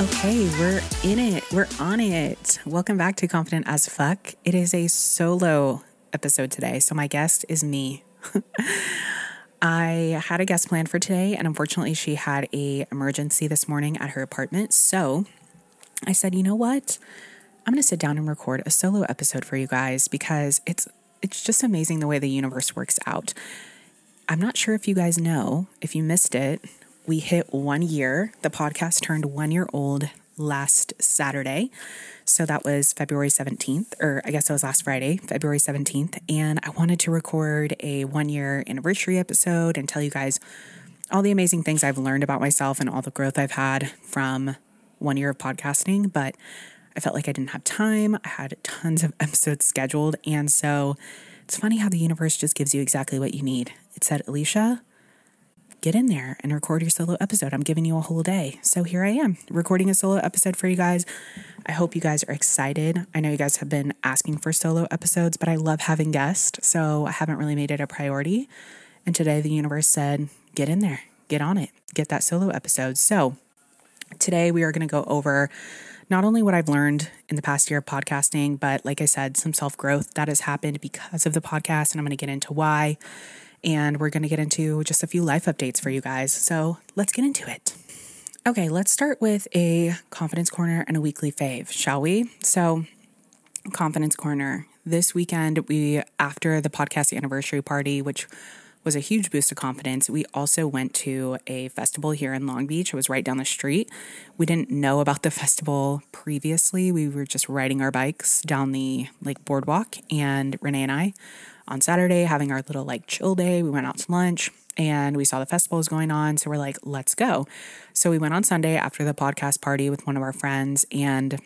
Okay, we're in it. We're on it. Welcome back to Confident as Fuck. It is a solo episode today, so my guest is me. I had a guest planned for today, and unfortunately, she had a emergency this morning at her apartment. So I said, you know what? I'm going to sit down and record a solo episode for you guys because it's it's just amazing the way the universe works out. I'm not sure if you guys know, if you missed it, we hit one year. The podcast turned one year old last Saturday. So that was February 17th, or I guess it was last Friday, February 17th. And I wanted to record a one year anniversary episode and tell you guys all the amazing things I've learned about myself and all the growth I've had from one year of podcasting. But I felt like I didn't have time. I had tons of episodes scheduled. And so it's funny how the universe just gives you exactly what you need. It said, Alicia, get in there and record your solo episode. I'm giving you a whole day. So here I am recording a solo episode for you guys. I hope you guys are excited. I know you guys have been asking for solo episodes, but I love having guests. So I haven't really made it a priority. And today the universe said, get in there, get on it, get that solo episode. So today we are going to go over not only what I've learned in the past year of podcasting, but like I said, some self growth that has happened because of the podcast. And I'm going to get into why and we're going to get into just a few life updates for you guys. So let's get into it. Okay, let's start with a confidence corner and a weekly fave, shall we? So, confidence corner. This weekend, we, after the podcast anniversary party, which was a huge boost of confidence. We also went to a festival here in Long Beach. It was right down the street. We didn't know about the festival previously. We were just riding our bikes down the like boardwalk, and Renee and I on Saturday having our little like chill day. We went out to lunch and we saw the festival was going on. So we're like, let's go. So we went on Sunday after the podcast party with one of our friends and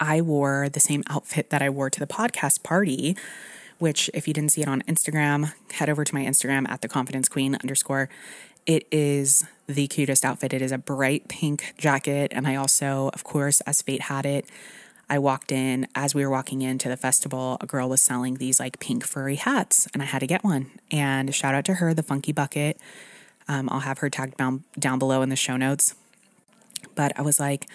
I wore the same outfit that I wore to the podcast party, which if you didn't see it on Instagram, head over to my Instagram at the confidence queen underscore. It is the cutest outfit. It is a bright pink jacket. And I also, of course, as fate had it, I walked in as we were walking into the festival, a girl was selling these like pink furry hats, and I had to get one. And shout out to her, the Funky Bucket. Um, I'll have her tagged down, down below in the show notes. But I was like,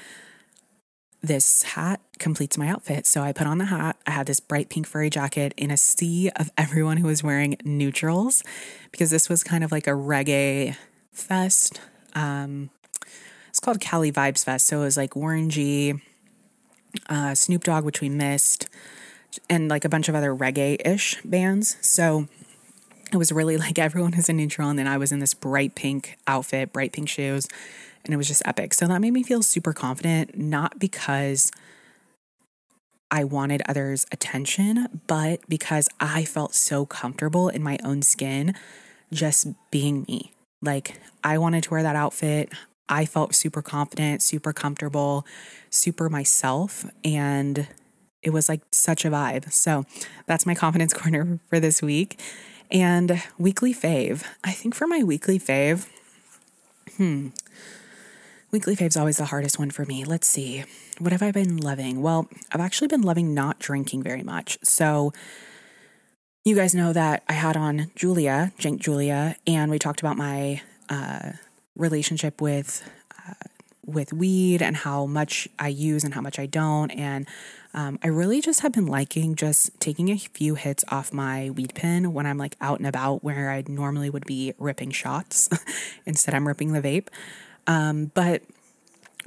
this hat completes my outfit. So I put on the hat. I had this bright pink furry jacket in a sea of everyone who was wearing neutrals because this was kind of like a reggae fest. Um, it's called Cali Vibes Fest. So it was like orangey, uh, Snoop Dogg, which we missed, and like a bunch of other reggae ish bands. So it was really like everyone was in neutral, and then I was in this bright pink outfit, bright pink shoes, and it was just epic. So that made me feel super confident, not because I wanted others' attention, but because I felt so comfortable in my own skin just being me. Like, I wanted to wear that outfit. I felt super confident, super comfortable, super myself. And it was like such a vibe. So that's my confidence corner for this week. And weekly fave. I think for my weekly fave, hmm, weekly fave's always the hardest one for me. Let's see. What have I been loving? Well, I've actually been loving not drinking very much. So you guys know that I had on Julia, Jank Julia, and we talked about my uh, relationship with uh, with weed and how much I use and how much I don't. And um, I really just have been liking just taking a few hits off my weed pen when I'm like out and about where I normally would be ripping shots. Instead, I'm ripping the vape. Um, but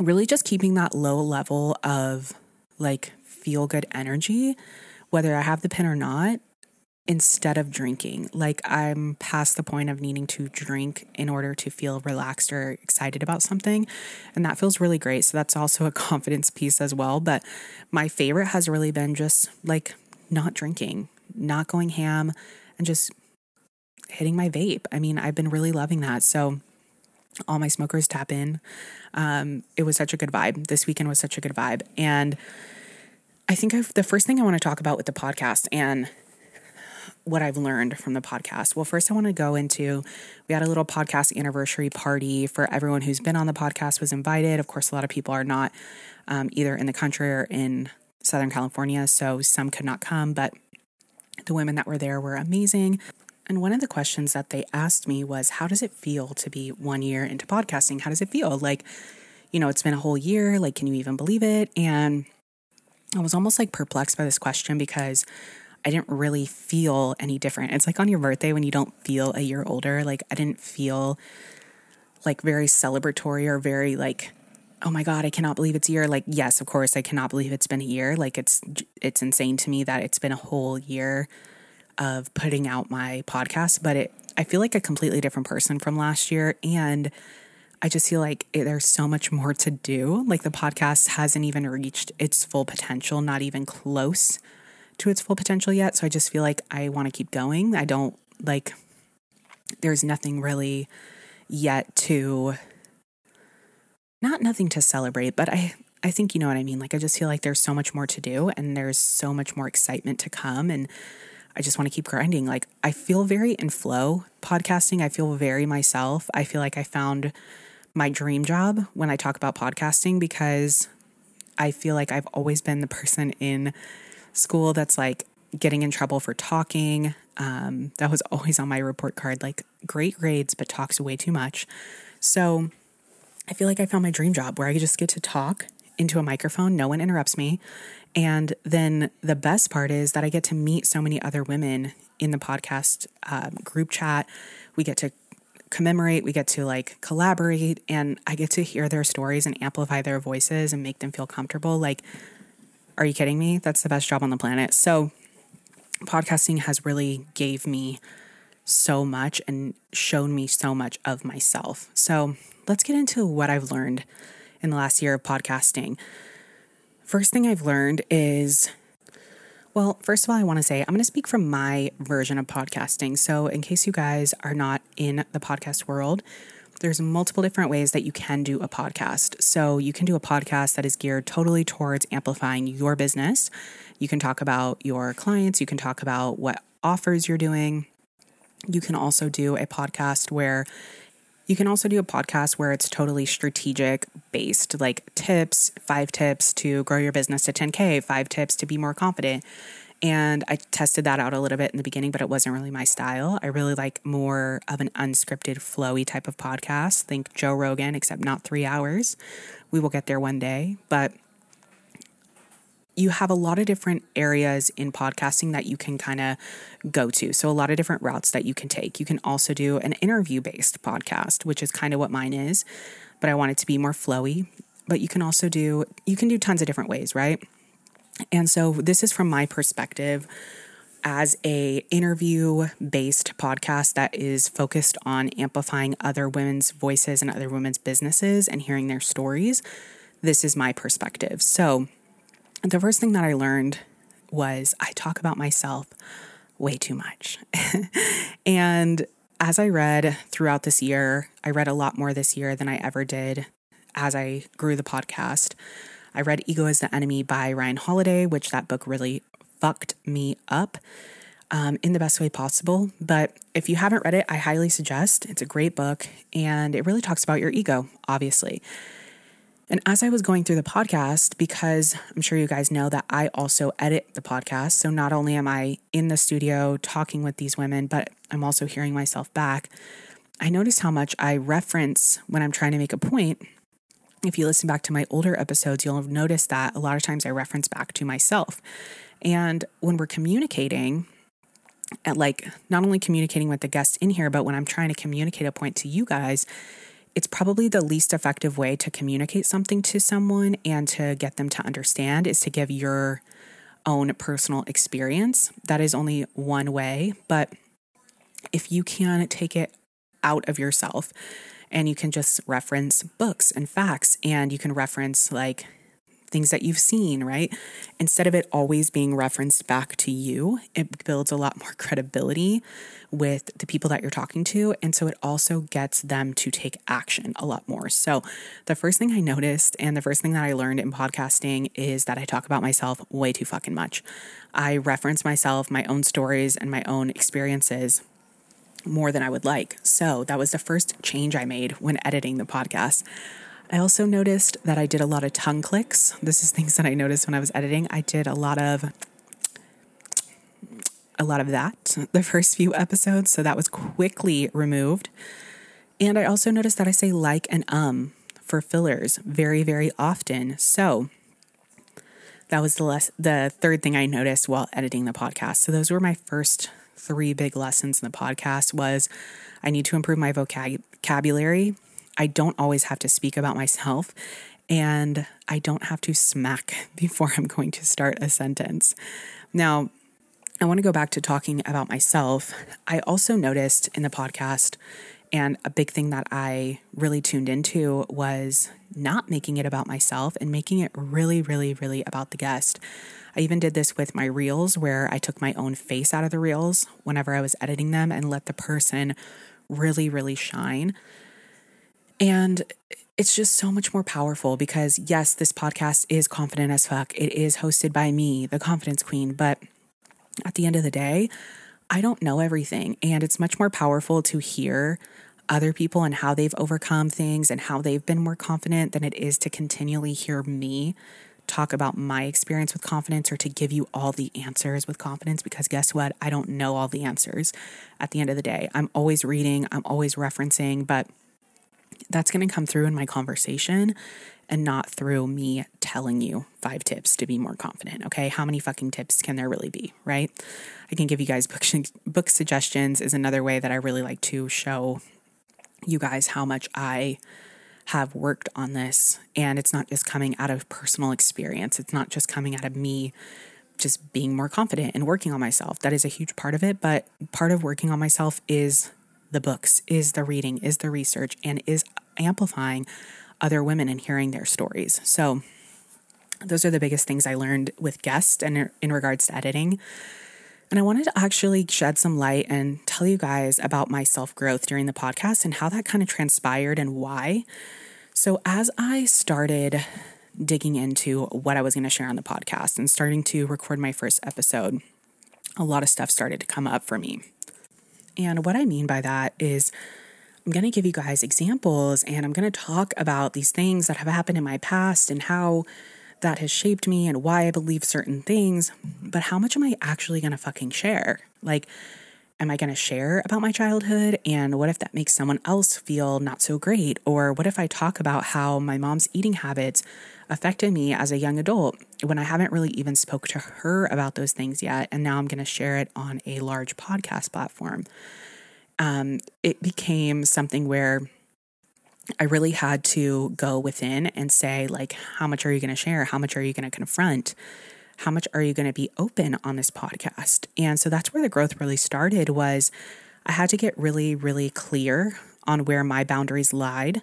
really just keeping that low level of like feel good energy, whether I have the pen or not, instead of drinking. Like I'm past the point of needing to drink in order to feel relaxed or excited about something. And that feels really great. So that's also a confidence piece as well. But my favorite has really been just like not drinking, not going ham, and just hitting my vape. I mean, I've been really loving that. So all my smokers tap in. Um, it was such a good vibe. This weekend was such a good vibe. And I think I've, the first thing I want to talk about with the podcast and what I've learned from the podcast. Well, first I want to go into we had a little podcast anniversary party for everyone who's been on the podcast was invited. Of course, a lot of people are not um, either in the country or in Southern California, so some could not come, but the women that were there were amazing. And one of the questions that they asked me was, How does it feel to be one year into podcasting? How does it feel? Like, you know, it's been a whole year. Like, can you even believe it? And I was almost like perplexed by this question because I didn't really feel any different. It's like on your birthday when you don't feel a year older. Like, I didn't feel like very celebratory or very like, oh my god, I cannot believe it's a year. Like, yes, of course, I cannot believe it's been a year. Like, it's it's insane to me that it's been a whole year of putting out my podcast, but it I feel like a completely different person from last year and I just feel like it, there's so much more to do. Like the podcast hasn't even reached its full potential, not even close to its full potential yet. So I just feel like I want to keep going. I don't like, there's nothing really yet to, not nothing to celebrate, but I, I think you know what I mean. Like, I just feel like there's so much more to do and there's so much more excitement to come. And I just want to keep grinding. Like, I feel very in flow podcasting. I feel very myself. I feel like I found my dream job when I talk about podcasting because I feel like I've always been the person in school that's like getting in trouble for talking. Um, that was always on my report card, like great grades, but talks way too much. So I feel like I found my dream job where I just get to talk into a microphone, no one interrupts me. And then the best part is that I get to meet so many other women in the podcast um, group chat. We get to commemorate, we get to like collaborate, and I get to hear their stories and amplify their voices and make them feel comfortable. Like, are you kidding me? That's the best job on the planet. So, podcasting has really gave me so much and shown me so much of myself. So, let's get into what I've learned in the last year of podcasting. First thing I've learned is well, first of all, I want to say I'm going to speak from my version of podcasting. So, in case you guys are not in the podcast world, there's multiple different ways that you can do a podcast. So, you can do a podcast that is geared totally towards amplifying your business. You can talk about your clients, you can talk about what offers you're doing. You can also do a podcast where you can also do a podcast where it's totally strategic based, like tips, five tips to grow your business to 10K, five tips to be more confident. And I tested that out a little bit in the beginning, but it wasn't really my style. I really like more of an unscripted, flowy type of podcast. Think Joe Rogan, except not three hours. We will get there one day. But you have a lot of different areas in podcasting that you can kind of go to. So, a lot of different routes that you can take. You can also do an interview based podcast, which is kind of what mine is, but I want it to be more flowy. But you can also do, you can do tons of different ways, right? And so, this is from my perspective as a interview based podcast that is focused on amplifying other women's voices and other women's businesses and hearing their stories this is my perspective so the first thing that I learned was I talk about myself way too much. and as I read throughout this year, I read a lot more this year than I ever did as I grew the podcast. I read Ego is the Enemy by Ryan Holiday, which that book really fucked me up um, in the best way possible. But if you haven't read it, I highly suggest. It's a great book and it really talks about your ego, obviously. And as I was going through the podcast, because I'm sure you guys know that I also edit the podcast. So not only am I in the studio talking with these women, but I'm also hearing myself back. I noticed how much I reference when I'm trying to make a point. If you listen back to my older episodes, you'll notice that a lot of times I reference back to myself. And when we're communicating, at like not only communicating with the guests in here, but when I'm trying to communicate a point to you guys, it's probably the least effective way to communicate something to someone and to get them to understand is to give your own personal experience. That is only one way, but if you can take it out of yourself and you can just reference books and facts and you can reference like things that you've seen, right? Instead of it always being referenced back to you, it builds a lot more credibility with the people that you're talking to. And so it also gets them to take action a lot more. So the first thing I noticed and the first thing that I learned in podcasting is that I talk about myself way too fucking much. I reference myself, my own stories, and my own experiences more than I would like. So that was the first change I made when editing the podcast. I also noticed that I did a lot of tongue clicks. This is things that I noticed when I was editing. I did a lot of a lot of that the first few episodes, so that was quickly removed. And I also noticed that I say like and um for fillers very very often. So that was the less the third thing I noticed while editing the podcast. So those were my first three big lessons in the podcast was I need to improve my vocabulary I don't always have to speak about myself and I don't have to smack before I'm going to start a sentence. Now, I want to go back to talking about myself. I also noticed in the podcast, and a big thing that I really tuned into was not making it about myself and making it really, really, really about the guest. I even did this with my reels where I took my own face out of the reels whenever I was editing them and let the person really, really shine. And it's just so much more powerful because, yes, this podcast is confident as fuck. It is hosted by me, the confidence queen. But at the end of the day, I don't know everything. And it's much more powerful to hear other people and how they've overcome things and how they've been more confident than it is to continually hear me talk about my experience with confidence or to give you all the answers with confidence because guess what? I don't know all the answers at the end of the day. I'm always reading, I'm always referencing, but that's going to come through in my conversation and not through me telling you five tips to be more confident. Okay. How many fucking tips can there really be? Right. I can give you guys book, book suggestions, is another way that I really like to show you guys how much I have worked on this. And it's not just coming out of personal experience, it's not just coming out of me just being more confident and working on myself. That is a huge part of it. But part of working on myself is the books, is the reading, is the research, and is amplifying other women and hearing their stories. So, those are the biggest things I learned with guests and in regards to editing. And I wanted to actually shed some light and tell you guys about my self growth during the podcast and how that kind of transpired and why. So, as I started digging into what I was going to share on the podcast and starting to record my first episode, a lot of stuff started to come up for me. And what I mean by that is, I'm going to give you guys examples and I'm going to talk about these things that have happened in my past and how that has shaped me and why I believe certain things. But how much am I actually going to fucking share? Like, am I going to share about my childhood? And what if that makes someone else feel not so great? Or what if I talk about how my mom's eating habits affected me as a young adult when I haven't really even spoke to her about those things yet and now I'm going to share it on a large podcast platform. Um, it became something where I really had to go within and say like how much are you going to share? How much are you going to confront? How much are you going to be open on this podcast? And so that's where the growth really started was I had to get really really clear on where my boundaries lied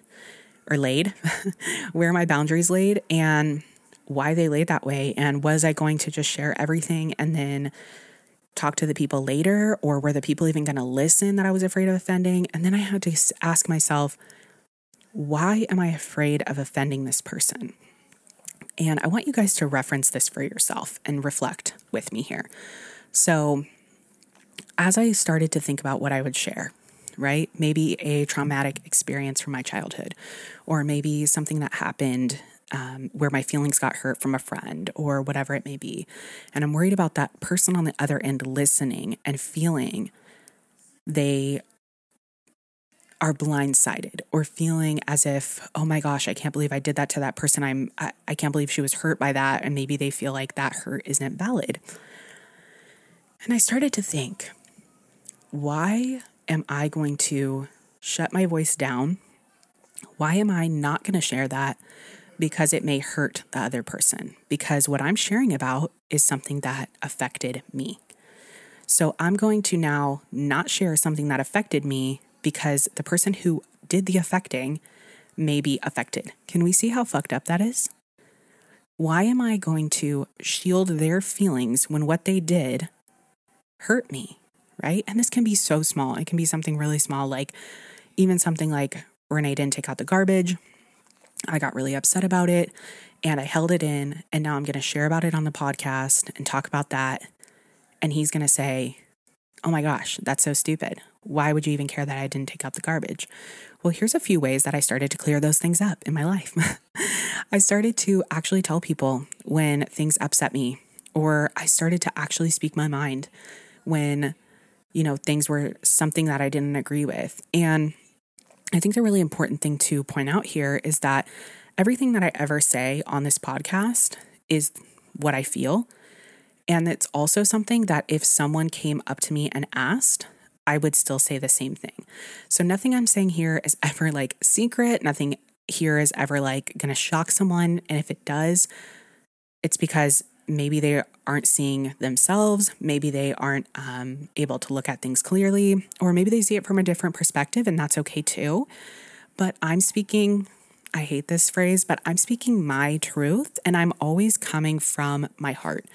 or laid, where my boundaries laid and why they laid that way. And was I going to just share everything and then talk to the people later? Or were the people even going to listen that I was afraid of offending? And then I had to ask myself, why am I afraid of offending this person? And I want you guys to reference this for yourself and reflect with me here. So, as I started to think about what I would share, right? Maybe a traumatic experience from my childhood, or maybe something that happened um, where my feelings got hurt from a friend, or whatever it may be. And I'm worried about that person on the other end listening and feeling they are blindsided or feeling as if oh my gosh i can't believe i did that to that person i'm I, I, can't believe she was hurt by that and maybe they feel like that hurt isn't valid and i started to think why am I going to shut my voice down? Why am I not going to share that? Because it may hurt the other person. Because what I'm sharing about is something that affected me. So I'm going to now not share something that affected me because the person who did the affecting may be affected. Can we see how fucked up that is? why am I going to shield their feelings when what they did hurt me? Right. And this can be so small. It can be something really small, like even something like Renee didn't take out the garbage. I got really upset about it and I held it in. And now I'm going to share about it on the podcast and talk about that. And he's going to say, Oh my gosh, that's so stupid. Why would you even care that I didn't take out the garbage? Well, here's a few ways that I started to clear those things up in my life. I started to actually tell people when things upset me, or I started to actually speak my mind when, you know, things were something that I didn't agree with. And I think the really important thing to point out here is that everything that I ever say on this podcast is what I feel. And it's also something that if someone came up to me and asked, I would still say the same thing. So nothing I'm saying here is ever like secret. Nothing here is ever like going to shock someone. And if it does, it's because maybe they aren't seeing themselves, maybe they aren't um, able to look at things clearly, or maybe they see it from a different perspective, and that's okay too. But I'm speaking, I hate this phrase, but I'm speaking my truth, and I'm always coming from my heart.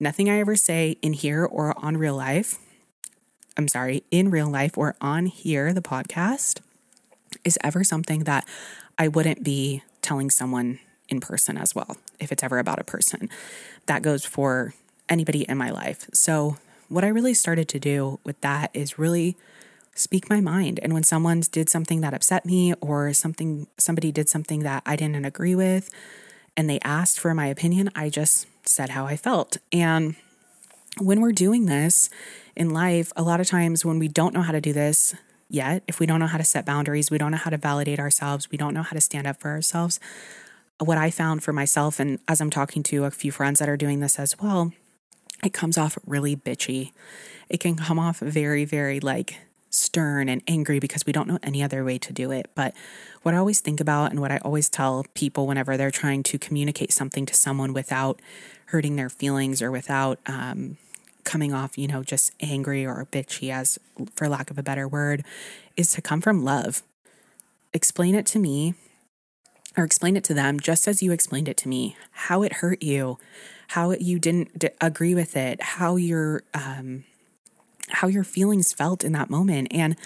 Nothing I ever say in here or on real life, I'm sorry, in real life or on here, the podcast, is ever something that I wouldn't be telling someone in person as well, if it's ever about a person. That goes for anybody in my life. So, what I really started to do with that is really speak my mind. And when someone did something that upset me or something somebody did something that I didn't agree with and they asked for my opinion, I just said how I felt. And when we're doing this in life, a lot of times when we don't know how to do this yet, if we don't know how to set boundaries, we don't know how to validate ourselves, we don't know how to stand up for ourselves, what I found for myself, and as I'm talking to a few friends that are doing this as well, it comes off really bitchy. It can come off very, very like stern and angry because we don't know any other way to do it. But what I always think about and what I always tell people whenever they're trying to communicate something to someone without hurting their feelings or without um, coming off, you know, just angry or bitchy, as for lack of a better word, is to come from love. Explain it to me or explain it to them just as you explained it to me, how it hurt you, how you didn't d- agree with it, how your um, how your feelings felt in that moment. And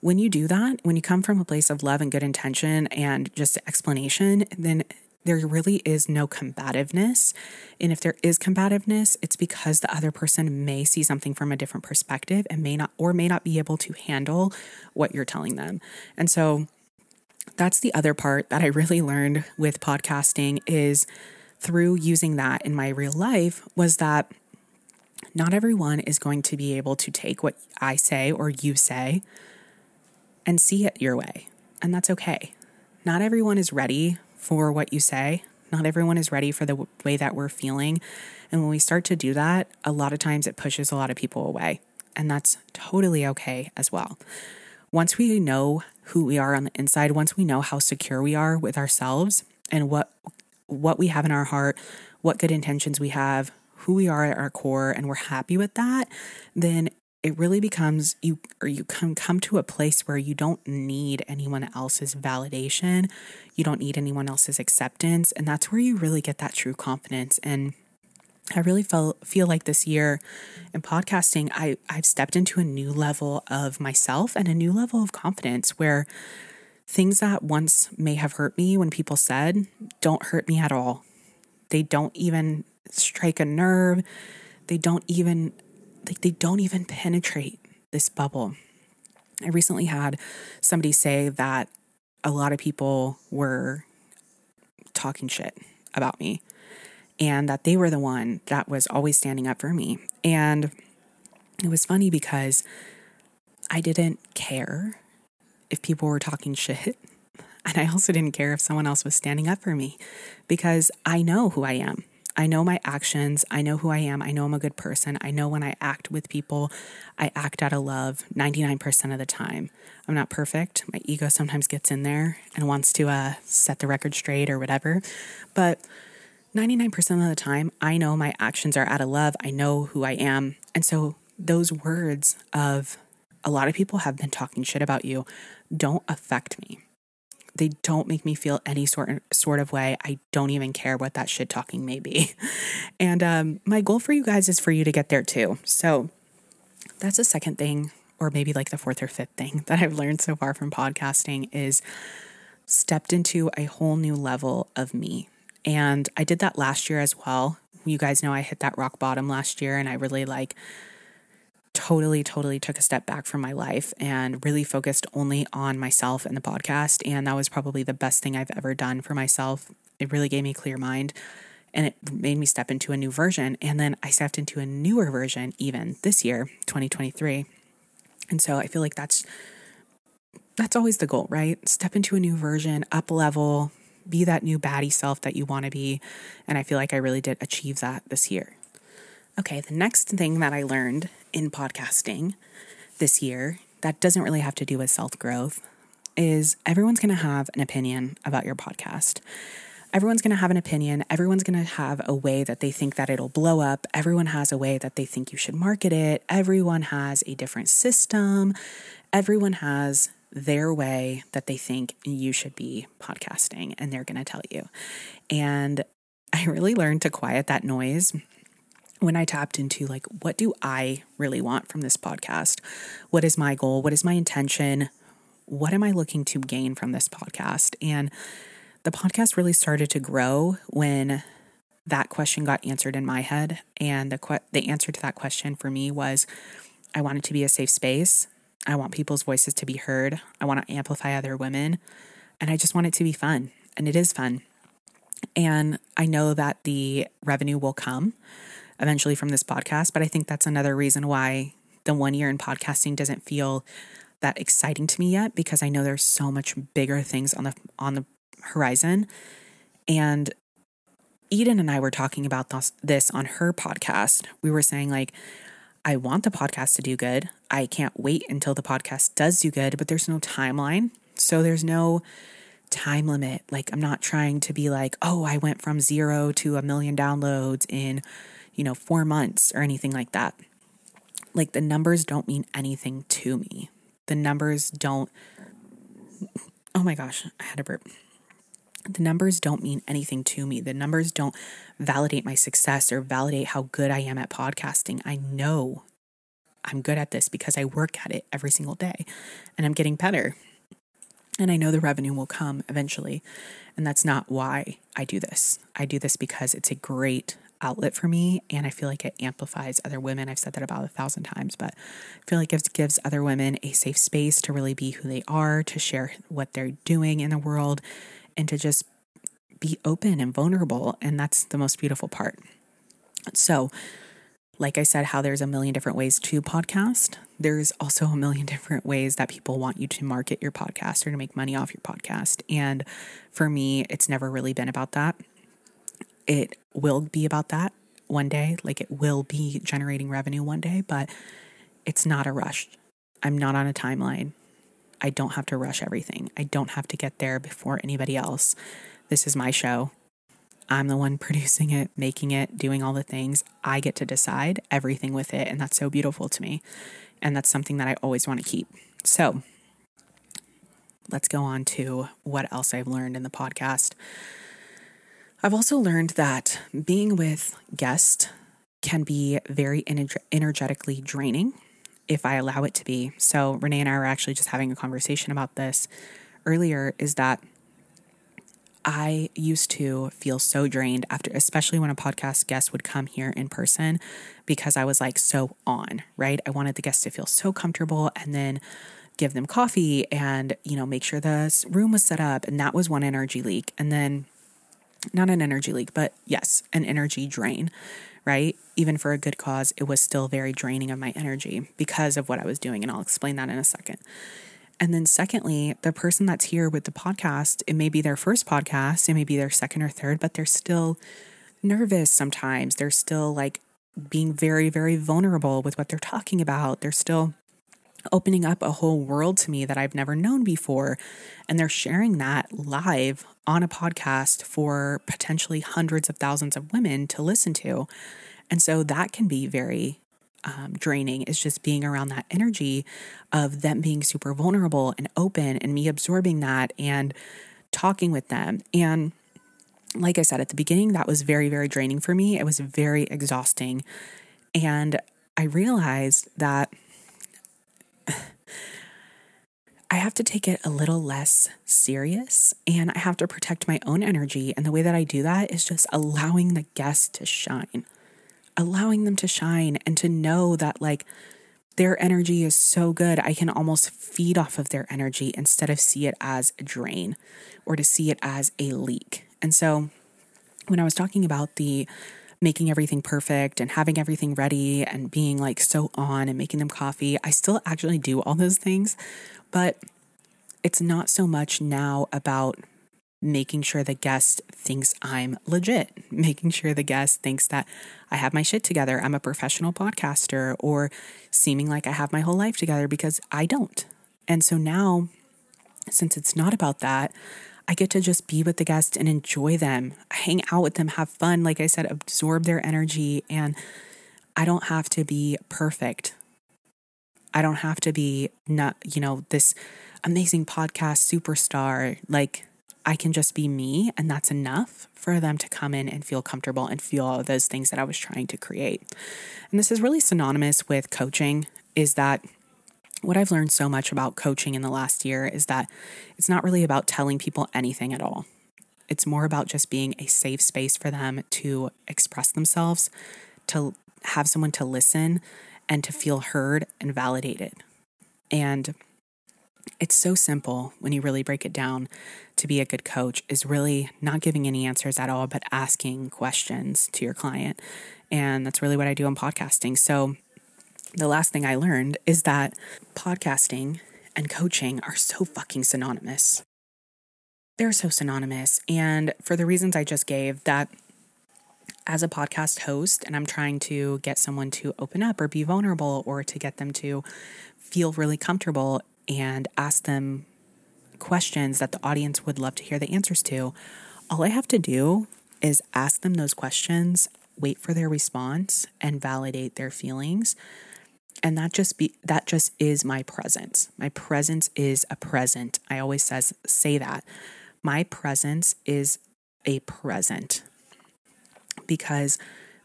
when you do that, when you come from a place of love and good intention and just explanation, then there really is no combativeness. And if there is combativeness, it's because the other person may see something from a different perspective and may not, or may not be able to handle what you're telling them. And so that's the other part that I really learned with podcasting is through using that in my real life was that not everyone is going to be able to take what I say or you say and see it your way. And that's okay. Not everyone is ready for what you say. Not everyone is ready for the way that we're feeling. And when we start to do that, a lot of times it pushes a lot of people away. And that's totally okay as well. Once we know who we are on the inside, once we know how secure we are with ourselves and what what we have in our heart, what good intentions we have, who we are at our core and we're happy with that, then it really becomes you or you come come to a place where you don't need anyone else's validation. You don't need anyone else's acceptance. And that's where you really get that true confidence. And I really felt feel like this year in podcasting I I've stepped into a new level of myself and a new level of confidence where things that once may have hurt me when people said don't hurt me at all. They don't even strike a nerve. They don't even like they don't even penetrate this bubble. I recently had somebody say that a lot of people were talking shit about me and that they were the one that was always standing up for me. And it was funny because I didn't care if people were talking shit. And I also didn't care if someone else was standing up for me because I know who I am. I know my actions. I know who I am. I know I'm a good person. I know when I act with people, I act out of love 99% of the time. I'm not perfect. My ego sometimes gets in there and wants to uh, set the record straight or whatever. But 99% of the time, I know my actions are out of love. I know who I am. And so those words of a lot of people have been talking shit about you don't affect me. They don't make me feel any sort sort of way. I don't even care what that shit talking may be. And um, my goal for you guys is for you to get there too. So that's the second thing, or maybe like the fourth or fifth thing that I've learned so far from podcasting is stepped into a whole new level of me. And I did that last year as well. You guys know I hit that rock bottom last year and I really like totally, totally took a step back from my life and really focused only on myself and the podcast. And that was probably the best thing I've ever done for myself. It really gave me a clear mind and it made me step into a new version. And then I stepped into a newer version even this year, 2023. And so I feel like that's that's always the goal, right? Step into a new version, up level, be that new baddie self that you want to be. And I feel like I really did achieve that this year. Okay, the next thing that I learned in podcasting this year that doesn't really have to do with self growth is everyone's going to have an opinion about your podcast. Everyone's going to have an opinion. Everyone's going to have a way that they think that it'll blow up. Everyone has a way that they think you should market it. Everyone has a different system. Everyone has their way that they think you should be podcasting, and they're going to tell you. And I really learned to quiet that noise when I tapped into like, what do I really want from this podcast? What is my goal? What is my intention? What am I looking to gain from this podcast? And the podcast really started to grow when that question got answered in my head. And the, que- the answer to that question for me was I want it to be a safe space. I want people's voices to be heard. I want to amplify other women. And I just want it to be fun. And it is fun. And I know that the revenue will come eventually from this podcast. But I think that's another reason why the one year in podcasting doesn't feel that exciting to me yet because I know there's so much bigger things on the on the horizon. And Eden and I were talking about this, this on her podcast. We were saying like I want the podcast to do good. I can't wait until the podcast does do good, but there's no timeline. So there's no time limit. Like I'm not trying to be like, "Oh, I went from 0 to a million downloads in you know, four months or anything like that. Like the numbers don't mean anything to me. The numbers don't, oh my gosh, I had a burp. The numbers don't mean anything to me. The numbers don't validate my success or validate how good I am at podcasting. I know I'm good at this because I work at it every single day and I'm getting better. And I know the revenue will come eventually. And that's not why I do this. I do this because it's a great outlet for me and I feel like it amplifies other women. I've said that about a thousand times, but I feel like it gives other women a safe space to really be who they are, to share what they're doing in the world, and to just be open and vulnerable. And that's the most beautiful part. So, like I said, how there's a million different ways to podcast, there's also a million different ways that people want you to market your podcast or to make money off your podcast. And for me, it's never really been about that it will be about that one day. Like it will be generating revenue one day, but it's not a rush. I'm not on a timeline. I don't have to rush everything. I don't have to get there before anybody else. This is my show. I'm the one producing it, making it, doing all the things. I get to decide everything with it. And that's so beautiful to me. And that's something that I always want to keep. So let's go on to what else I've learned in the podcast. I've also learned that being with guests can be very energetically draining if I allow it to be. So, Renee and I were actually just having a conversation about this earlier is that I used to feel so drained after, especially when a podcast guest would come here in person, because I was like so on, right? I wanted the guests to feel so comfortable and then give them coffee and, you know, make sure the room was set up. And that was one energy leak. And then not an energy leak, but yes, an energy drain, right? Even for a good cause, it was still very draining of my energy because of what I was doing. And I'll explain that in a second. And then, secondly, the person that's here with the podcast, it may be their first podcast, it may be their second or third, but they're still nervous sometimes. They're still like being very, very vulnerable with what they're talking about. They're still opening up a whole world to me that I've never known before. And they're sharing that live on a podcast for potentially hundreds of thousands of women to listen to. And so that can be very um, draining, is just being around that energy of them being super vulnerable and open and me absorbing that and talking with them. And like I said at the beginning, that was very, very draining for me. It was very exhausting. And I realized that I have to take it a little less serious and I have to protect my own energy. And the way that I do that is just allowing the guests to shine, allowing them to shine and to know that, like, their energy is so good, I can almost feed off of their energy instead of see it as a drain or to see it as a leak. And so when I was talking about the making everything perfect and having everything ready and being like so on and making them coffee, I still actually do all those things, but it's not so much now about making sure the guest thinks I'm legit, making sure the guest thinks that I have my shit together, I'm a professional podcaster, or seeming like I have my whole life together because I don't. And so now, since it's not about that, I get to just be with the guest and enjoy them, hang out with them, have fun. Like I said, absorb their energy. And I don't have to be perfect. I don't have to be not, you know, this amazing podcast superstar. Like I can just be me, and that's enough for them to come in and feel comfortable and feel all those things that I was trying to create. And this is really synonymous with coaching, is that what I've learned so much about coaching in the last year is that it's not really about telling people anything at all. It's more about just being a safe space for them to express themselves, to have someone to listen, and to feel heard and validated. And it's so simple when you really break it down to be a good coach is really not giving any answers at all, but asking questions to your client. And that's really what I do in podcasting. So, the last thing I learned is that podcasting and coaching are so fucking synonymous. They're so synonymous. And for the reasons I just gave, that as a podcast host and I'm trying to get someone to open up or be vulnerable or to get them to feel really comfortable and ask them questions that the audience would love to hear the answers to, all I have to do is ask them those questions, wait for their response, and validate their feelings. And that just be that just is my presence. My presence is a present. I always says say that. My presence is a present because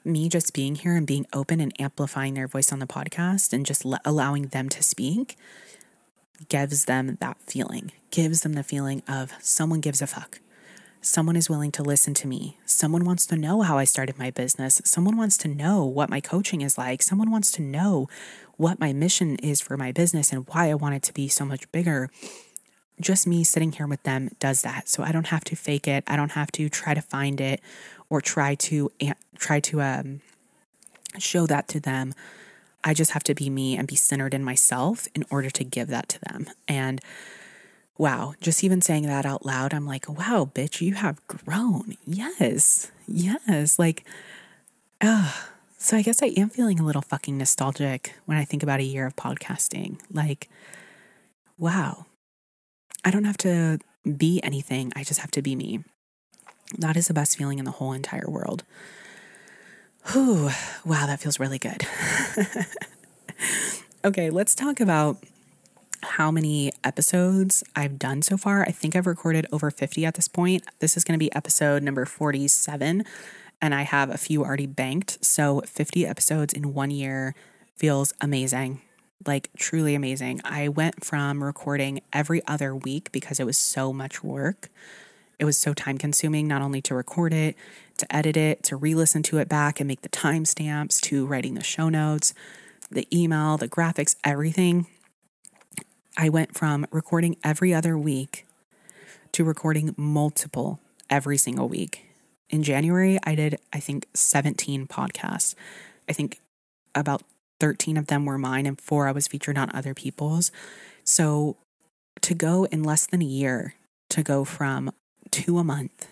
me just being here and being open and amplifying their voice on the podcast and just le- allowing them to speak gives them that feeling gives them the feeling of someone gives a fuck Someone is willing to listen to me. Someone wants to know how I started my business. Someone wants to know what my coaching is like. Someone wants to know what my mission is for my business and why I want it to be so much bigger. Just me sitting here with them does that. So I don't have to fake it. I don't have to try to find it or try to try to um, show that to them. I just have to be me and be centered in myself in order to give that to them. And wow, just even saying that out loud, I'm like, wow, bitch, you have grown. Yes, yes. Like, uh, so I guess I am feeling a little fucking nostalgic when I think about a year of podcasting. Like, wow, I don't have to be anything, I just have to be me. That is the best feeling in the whole entire world. Whew, wow, that feels really good. okay, let's talk about how many episodes I've done so far. I think I've recorded over 50 at this point. This is going to be episode number 47, and I have a few already banked. So 50 episodes in one year feels amazing. Like, truly amazing. I went from recording every other week because it was so much work. It was so time consuming, not only to record it, to edit it, to re listen to it back and make the timestamps, to writing the show notes, the email, the graphics, everything I went from recording every other week to recording multiple every single week. In January, I did, I think, 17 podcasts. I think about 13 of them were mine and four I was featured on other people's. So to go in less than a year, to go from two a month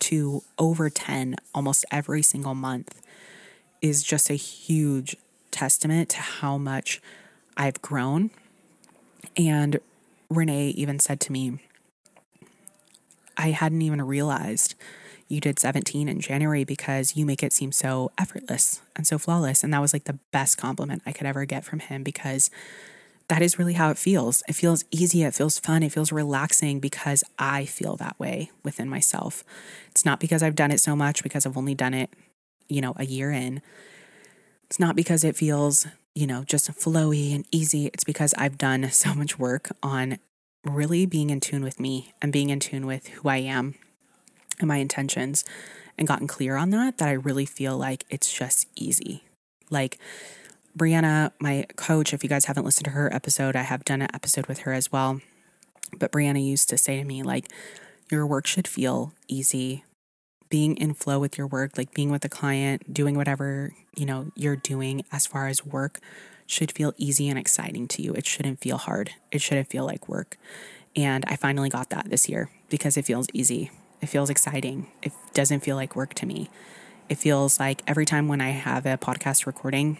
to over 10 almost every single month is just a huge testament to how much I've grown and Renee even said to me, I hadn't even realized you did 17 in January because you make it seem so effortless and so flawless. And that was like the best compliment I could ever get from him because that is really how it feels. It feels easy, it feels fun, it feels relaxing because I feel that way within myself. It's not because I've done it so much, because I've only done it, you know, a year in. It's not because it feels, you know, just flowy and easy. It's because I've done so much work on really being in tune with me and being in tune with who I am and my intentions and gotten clear on that, that I really feel like it's just easy. Like, Brianna, my coach, if you guys haven't listened to her episode, I have done an episode with her as well. But Brianna used to say to me, like, your work should feel easy. Being in flow with your work, like being with a client, doing whatever, you know, you're doing as far as work should feel easy and exciting to you. It shouldn't feel hard. It shouldn't feel like work. And I finally got that this year because it feels easy. It feels exciting. It doesn't feel like work to me. It feels like every time when I have a podcast recording,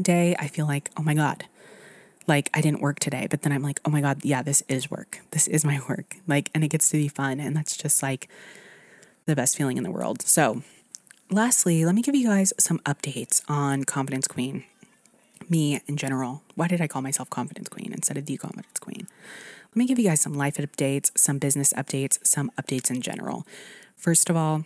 day, I feel like, oh my God, like I didn't work today. But then I'm like, oh my God, yeah, this is work. This is my work. Like, and it gets to be fun. And that's just like the best feeling in the world. So, lastly, let me give you guys some updates on Confidence Queen, me in general. Why did I call myself Confidence Queen instead of the Confidence Queen? Let me give you guys some life updates, some business updates, some updates in general. First of all,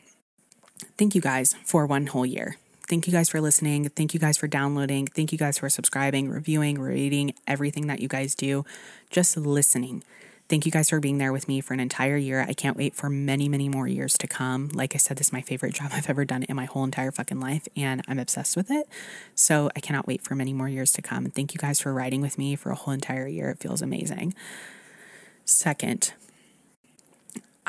thank you guys for one whole year. Thank you guys for listening. Thank you guys for downloading. Thank you guys for subscribing, reviewing, rating, everything that you guys do. Just listening. Thank you guys for being there with me for an entire year. I can't wait for many, many more years to come. Like I said, this is my favorite job I've ever done in my whole entire fucking life, and I'm obsessed with it. So I cannot wait for many more years to come. Thank you guys for riding with me for a whole entire year. It feels amazing. Second,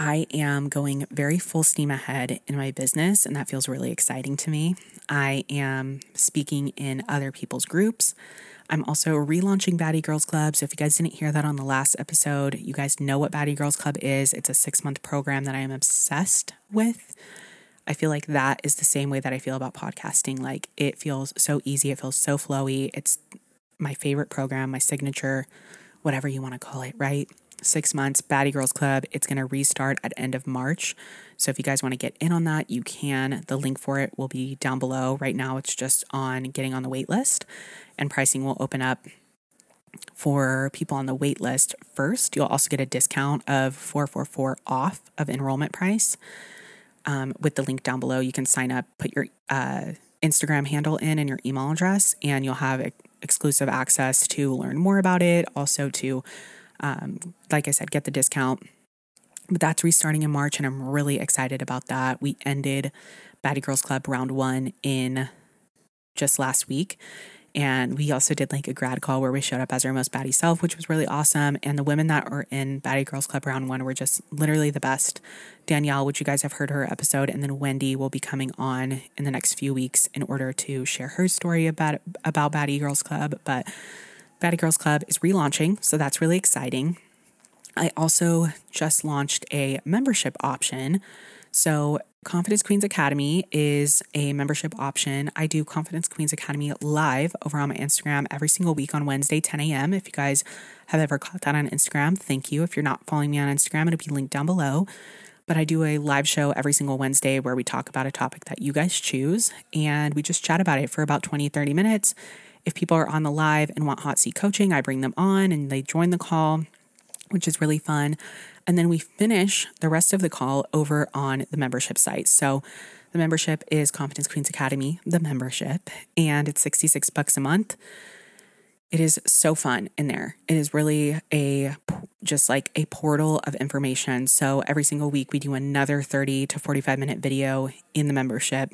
I am going very full steam ahead in my business, and that feels really exciting to me. I am speaking in other people's groups. I'm also relaunching Baddie Girls Club. So if you guys didn't hear that on the last episode, you guys know what Baddie Girls Club is. It's a six month program that I am obsessed with. I feel like that is the same way that I feel about podcasting. Like it feels so easy, it feels so flowy. It's my favorite program, my signature, whatever you want to call it, right? Six months, baddie Girls Club. It's going to restart at end of March. So if you guys want to get in on that, you can. The link for it will be down below. Right now, it's just on getting on the wait list, and pricing will open up for people on the wait list first. You'll also get a discount of 444 off of enrollment price. Um, with the link down below, you can sign up, put your uh, Instagram handle in and your email address, and you'll have exclusive access to learn more about it, also to um, like I said, get the discount. But that's restarting in March, and I'm really excited about that. We ended Baddie Girls Club round one in just last week. And we also did like a grad call where we showed up as our most baddie self, which was really awesome. And the women that are in Baddie Girls Club round one were just literally the best. Danielle, which you guys have heard her episode, and then Wendy will be coming on in the next few weeks in order to share her story about about Baddie Girls Club. But Baddie Girls Club is relaunching, so that's really exciting. I also just launched a membership option. So, Confidence Queens Academy is a membership option. I do Confidence Queens Academy live over on my Instagram every single week on Wednesday, 10 a.m. If you guys have ever caught that on Instagram, thank you. If you're not following me on Instagram, it'll be linked down below. But I do a live show every single Wednesday where we talk about a topic that you guys choose and we just chat about it for about 20, 30 minutes. If people are on the live and want hot seat coaching, I bring them on and they join the call, which is really fun. And then we finish the rest of the call over on the membership site. So the membership is Confidence Queens Academy, the membership, and it's 66 bucks a month. It is so fun in there. It is really a just like a portal of information. So every single week we do another 30 to 45 minute video in the membership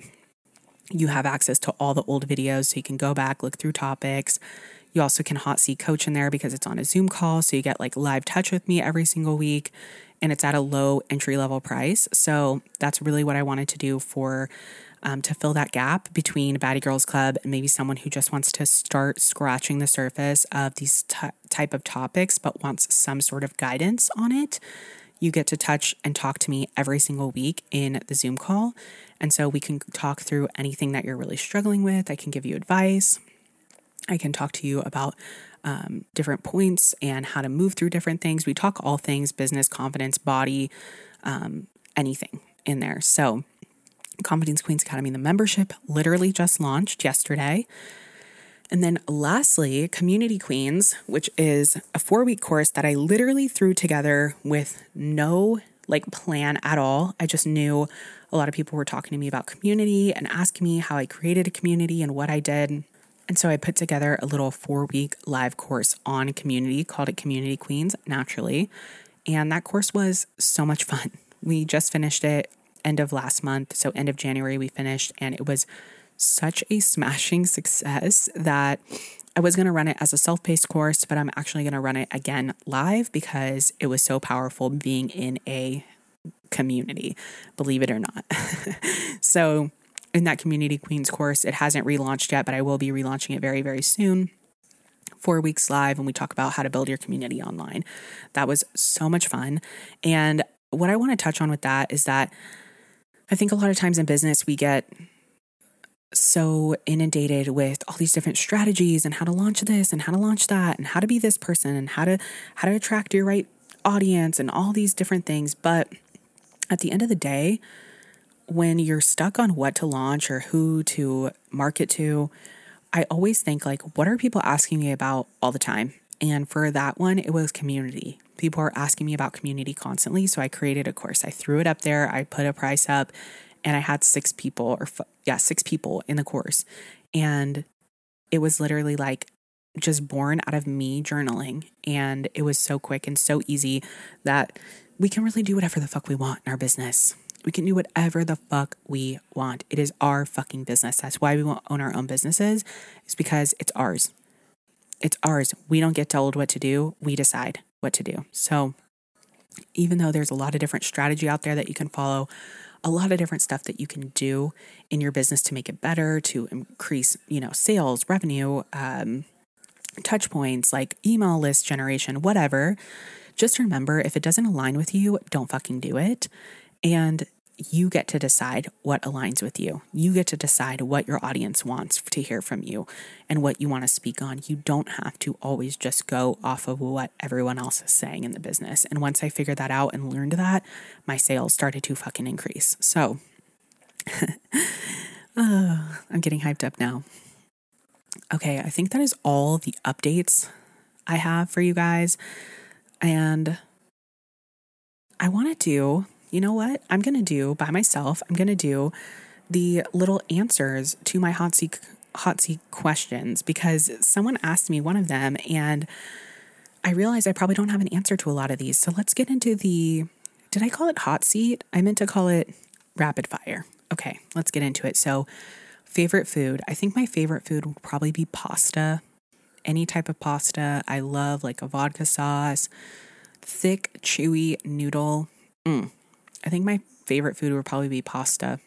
you have access to all the old videos, so you can go back, look through topics. You also can hot seat coach in there because it's on a Zoom call. So you get like live touch with me every single week and it's at a low entry level price. So that's really what I wanted to do for um, to fill that gap between Baddie Girls Club and maybe someone who just wants to start scratching the surface of these t- type of topics but wants some sort of guidance on it. You get to touch and talk to me every single week in the Zoom call. And so we can talk through anything that you're really struggling with. I can give you advice. I can talk to you about um, different points and how to move through different things. We talk all things business, confidence, body, um, anything in there. So, Confidence Queens Academy, the membership literally just launched yesterday. And then lastly, Community Queens, which is a four week course that I literally threw together with no like plan at all. I just knew a lot of people were talking to me about community and asking me how I created a community and what I did. And so I put together a little four week live course on community called it Community Queens naturally. And that course was so much fun. We just finished it end of last month. So, end of January, we finished, and it was such a smashing success that I was going to run it as a self paced course, but I'm actually going to run it again live because it was so powerful being in a community, believe it or not. so, in that Community Queens course, it hasn't relaunched yet, but I will be relaunching it very, very soon. Four weeks live, and we talk about how to build your community online. That was so much fun. And what I want to touch on with that is that I think a lot of times in business, we get so inundated with all these different strategies and how to launch this and how to launch that and how to be this person and how to how to attract your right audience and all these different things. But at the end of the day when you're stuck on what to launch or who to market to i always think like what are people asking me about all the time? And for that one it was community. People are asking me about community constantly so i created a course. I threw it up there. I put a price up and I had six people, or yeah, six people in the course. And it was literally like just born out of me journaling. And it was so quick and so easy that we can really do whatever the fuck we want in our business. We can do whatever the fuck we want. It is our fucking business. That's why we want own our own businesses. It's because it's ours. It's ours. We don't get told what to do. We decide what to do. So even though there's a lot of different strategy out there that you can follow, a lot of different stuff that you can do in your business to make it better, to increase, you know, sales, revenue, um, touch points like email list generation, whatever. Just remember if it doesn't align with you, don't fucking do it. And you get to decide what aligns with you. You get to decide what your audience wants to hear from you and what you want to speak on. You don't have to always just go off of what everyone else is saying in the business. And once I figured that out and learned that, my sales started to fucking increase. So, uh, I'm getting hyped up now. Okay, I think that is all the updates I have for you guys. And I want to do you know what? I'm going to do by myself, I'm going to do the little answers to my hot seat hot seat questions because someone asked me one of them and I realized I probably don't have an answer to a lot of these. So let's get into the did I call it hot seat? I meant to call it rapid fire. Okay, let's get into it. So, favorite food. I think my favorite food would probably be pasta. Any type of pasta. I love like a vodka sauce, thick, chewy noodle. Mm, I think my favorite food would probably be pasta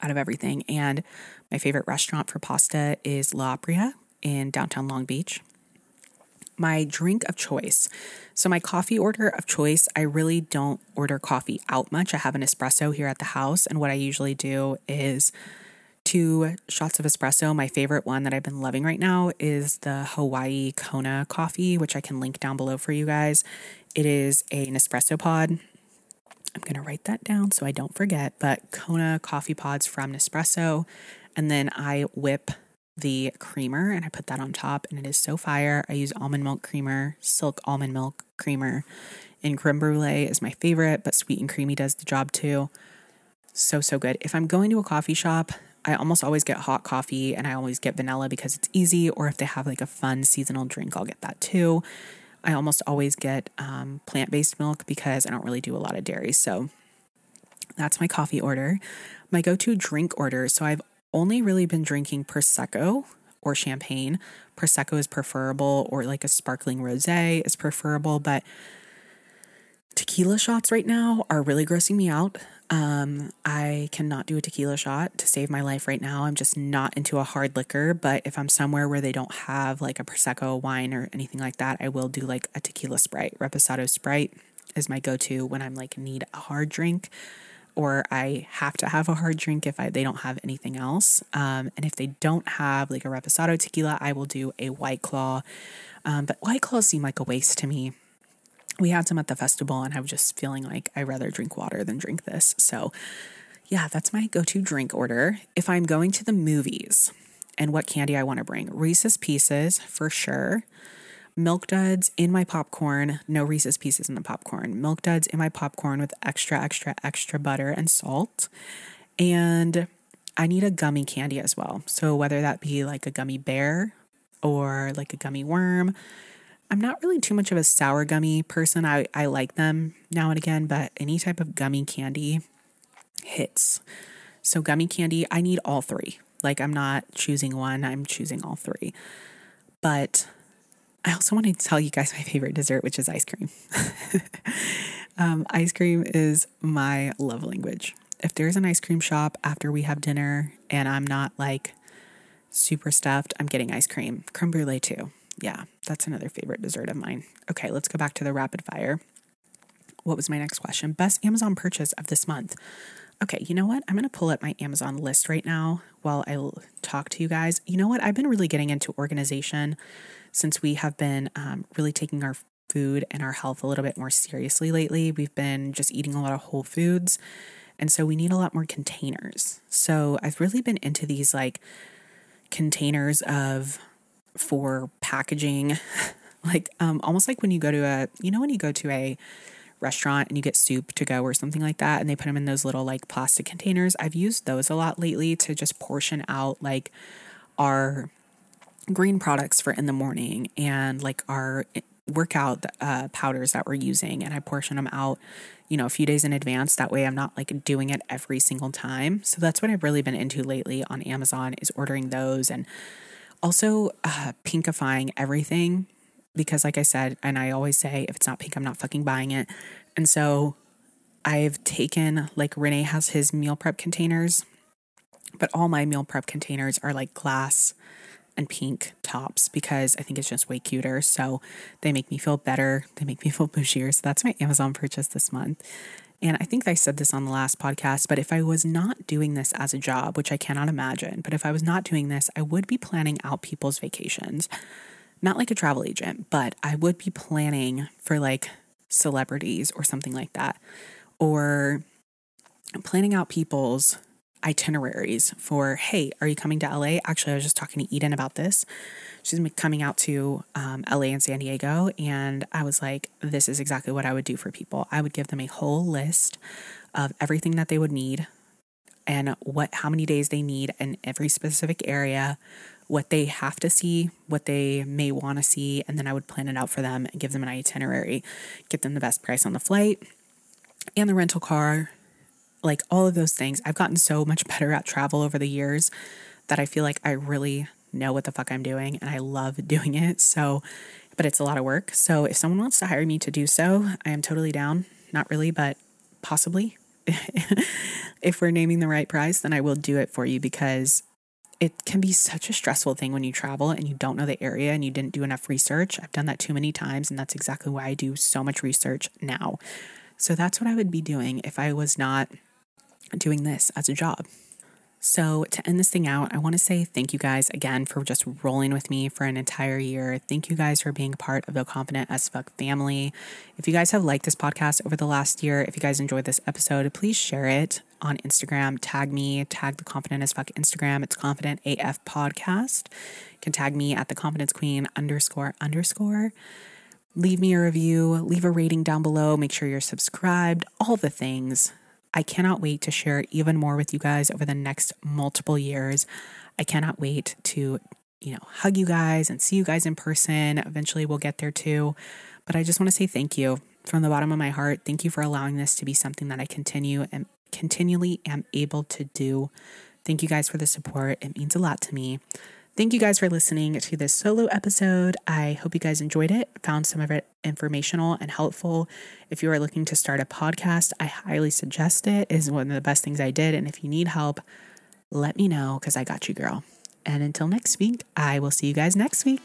out of everything. And my favorite restaurant for pasta is La Brea in downtown Long Beach. My drink of choice. So, my coffee order of choice, I really don't order coffee out much. I have an espresso here at the house. And what I usually do is two shots of espresso. My favorite one that I've been loving right now is the Hawaii Kona coffee, which I can link down below for you guys. It is an espresso pod I'm going to write that down so I don't forget. But Kona coffee pods from Nespresso. And then I whip the creamer and I put that on top, and it is so fire. I use almond milk creamer, silk almond milk creamer, and creme brulee is my favorite, but sweet and creamy does the job too. So, so good. If I'm going to a coffee shop, I almost always get hot coffee and I always get vanilla because it's easy, or if they have like a fun seasonal drink, I'll get that too. I almost always get um, plant based milk because I don't really do a lot of dairy. So that's my coffee order. My go to drink order. So I've only really been drinking Prosecco or champagne. Prosecco is preferable, or like a sparkling rose is preferable, but tequila shots right now are really grossing me out. Um, I cannot do a tequila shot to save my life right now. I'm just not into a hard liquor, but if I'm somewhere where they don't have like a prosecco wine or anything like that, I will do like a tequila sprite. Reposado Sprite is my go-to when I'm like need a hard drink or I have to have a hard drink if I, they don't have anything else. Um, and if they don't have like a Reposado tequila, I will do a White Claw. Um, but White Claws seem like a waste to me we had some at the festival and I was just feeling like I'd rather drink water than drink this. So, yeah, that's my go to drink order. If I'm going to the movies, and what candy I want to bring. Reese's Pieces for sure. Milk Duds in my popcorn. No Reese's Pieces in the popcorn. Milk Duds in my popcorn with extra, extra, extra butter and salt. And I need a gummy candy as well. So whether that be like a gummy bear or like a gummy worm. I'm not really too much of a sour gummy person. I, I like them now and again, but any type of gummy candy hits. So, gummy candy, I need all three. Like, I'm not choosing one, I'm choosing all three. But I also want to tell you guys my favorite dessert, which is ice cream. um, ice cream is my love language. If there's an ice cream shop after we have dinner and I'm not like super stuffed, I'm getting ice cream. Creme brulee too. Yeah, that's another favorite dessert of mine. Okay, let's go back to the rapid fire. What was my next question? Best Amazon purchase of this month. Okay, you know what? I'm going to pull up my Amazon list right now while I talk to you guys. You know what? I've been really getting into organization since we have been um, really taking our food and our health a little bit more seriously lately. We've been just eating a lot of whole foods. And so we need a lot more containers. So I've really been into these like containers of for packaging, like um, almost like when you go to a, you know, when you go to a restaurant and you get soup to go or something like that, and they put them in those little like plastic containers. I've used those a lot lately to just portion out like our green products for in the morning and like our workout uh, powders that we're using, and I portion them out you know, a few days in advance. That way I'm not like doing it every single time. So that's what I've really been into lately on Amazon is ordering those and also uh, pinkifying everything because, like I said, and I always say, if it's not pink, I'm not fucking buying it. And so I've taken, like, Renee has his meal prep containers, but all my meal prep containers are like glass and pink tops because I think it's just way cuter. So they make me feel better. They make me feel bushier. So that's my Amazon purchase this month. And I think I said this on the last podcast, but if I was not doing this as a job, which I cannot imagine, but if I was not doing this, I would be planning out people's vacations. Not like a travel agent, but I would be planning for like celebrities or something like that. Or planning out people's itineraries for, hey, are you coming to LA? Actually, I was just talking to Eden about this. She's coming out to um, LA and San Diego. And I was like, this is exactly what I would do for people. I would give them a whole list of everything that they would need and what how many days they need in every specific area what they have to see, what they may want to see, and then I would plan it out for them and give them an itinerary, get them the best price on the flight and the rental car, like all of those things. I've gotten so much better at travel over the years that I feel like I really know what the fuck I'm doing and I love doing it. So, but it's a lot of work. So, if someone wants to hire me to do so, I am totally down. Not really, but possibly. if we're naming the right price, then I will do it for you because it can be such a stressful thing when you travel and you don't know the area and you didn't do enough research. I've done that too many times, and that's exactly why I do so much research now. So that's what I would be doing if I was not doing this as a job. So, to end this thing out, I want to say thank you guys again for just rolling with me for an entire year. Thank you guys for being part of the Confident as Fuck family. If you guys have liked this podcast over the last year, if you guys enjoyed this episode, please share it on Instagram. Tag me, tag the Confident as Fuck Instagram. It's Confident AF Podcast. You can tag me at the Confidence Queen underscore underscore. Leave me a review, leave a rating down below. Make sure you're subscribed, all the things. I cannot wait to share even more with you guys over the next multiple years. I cannot wait to, you know, hug you guys and see you guys in person. Eventually we'll get there too. But I just want to say thank you from the bottom of my heart. Thank you for allowing this to be something that I continue and continually am able to do. Thank you guys for the support. It means a lot to me. Thank you guys for listening to this solo episode. I hope you guys enjoyed it, found some of it informational and helpful. If you are looking to start a podcast, I highly suggest it. it is one of the best things I did. And if you need help, let me know because I got you, girl. And until next week, I will see you guys next week.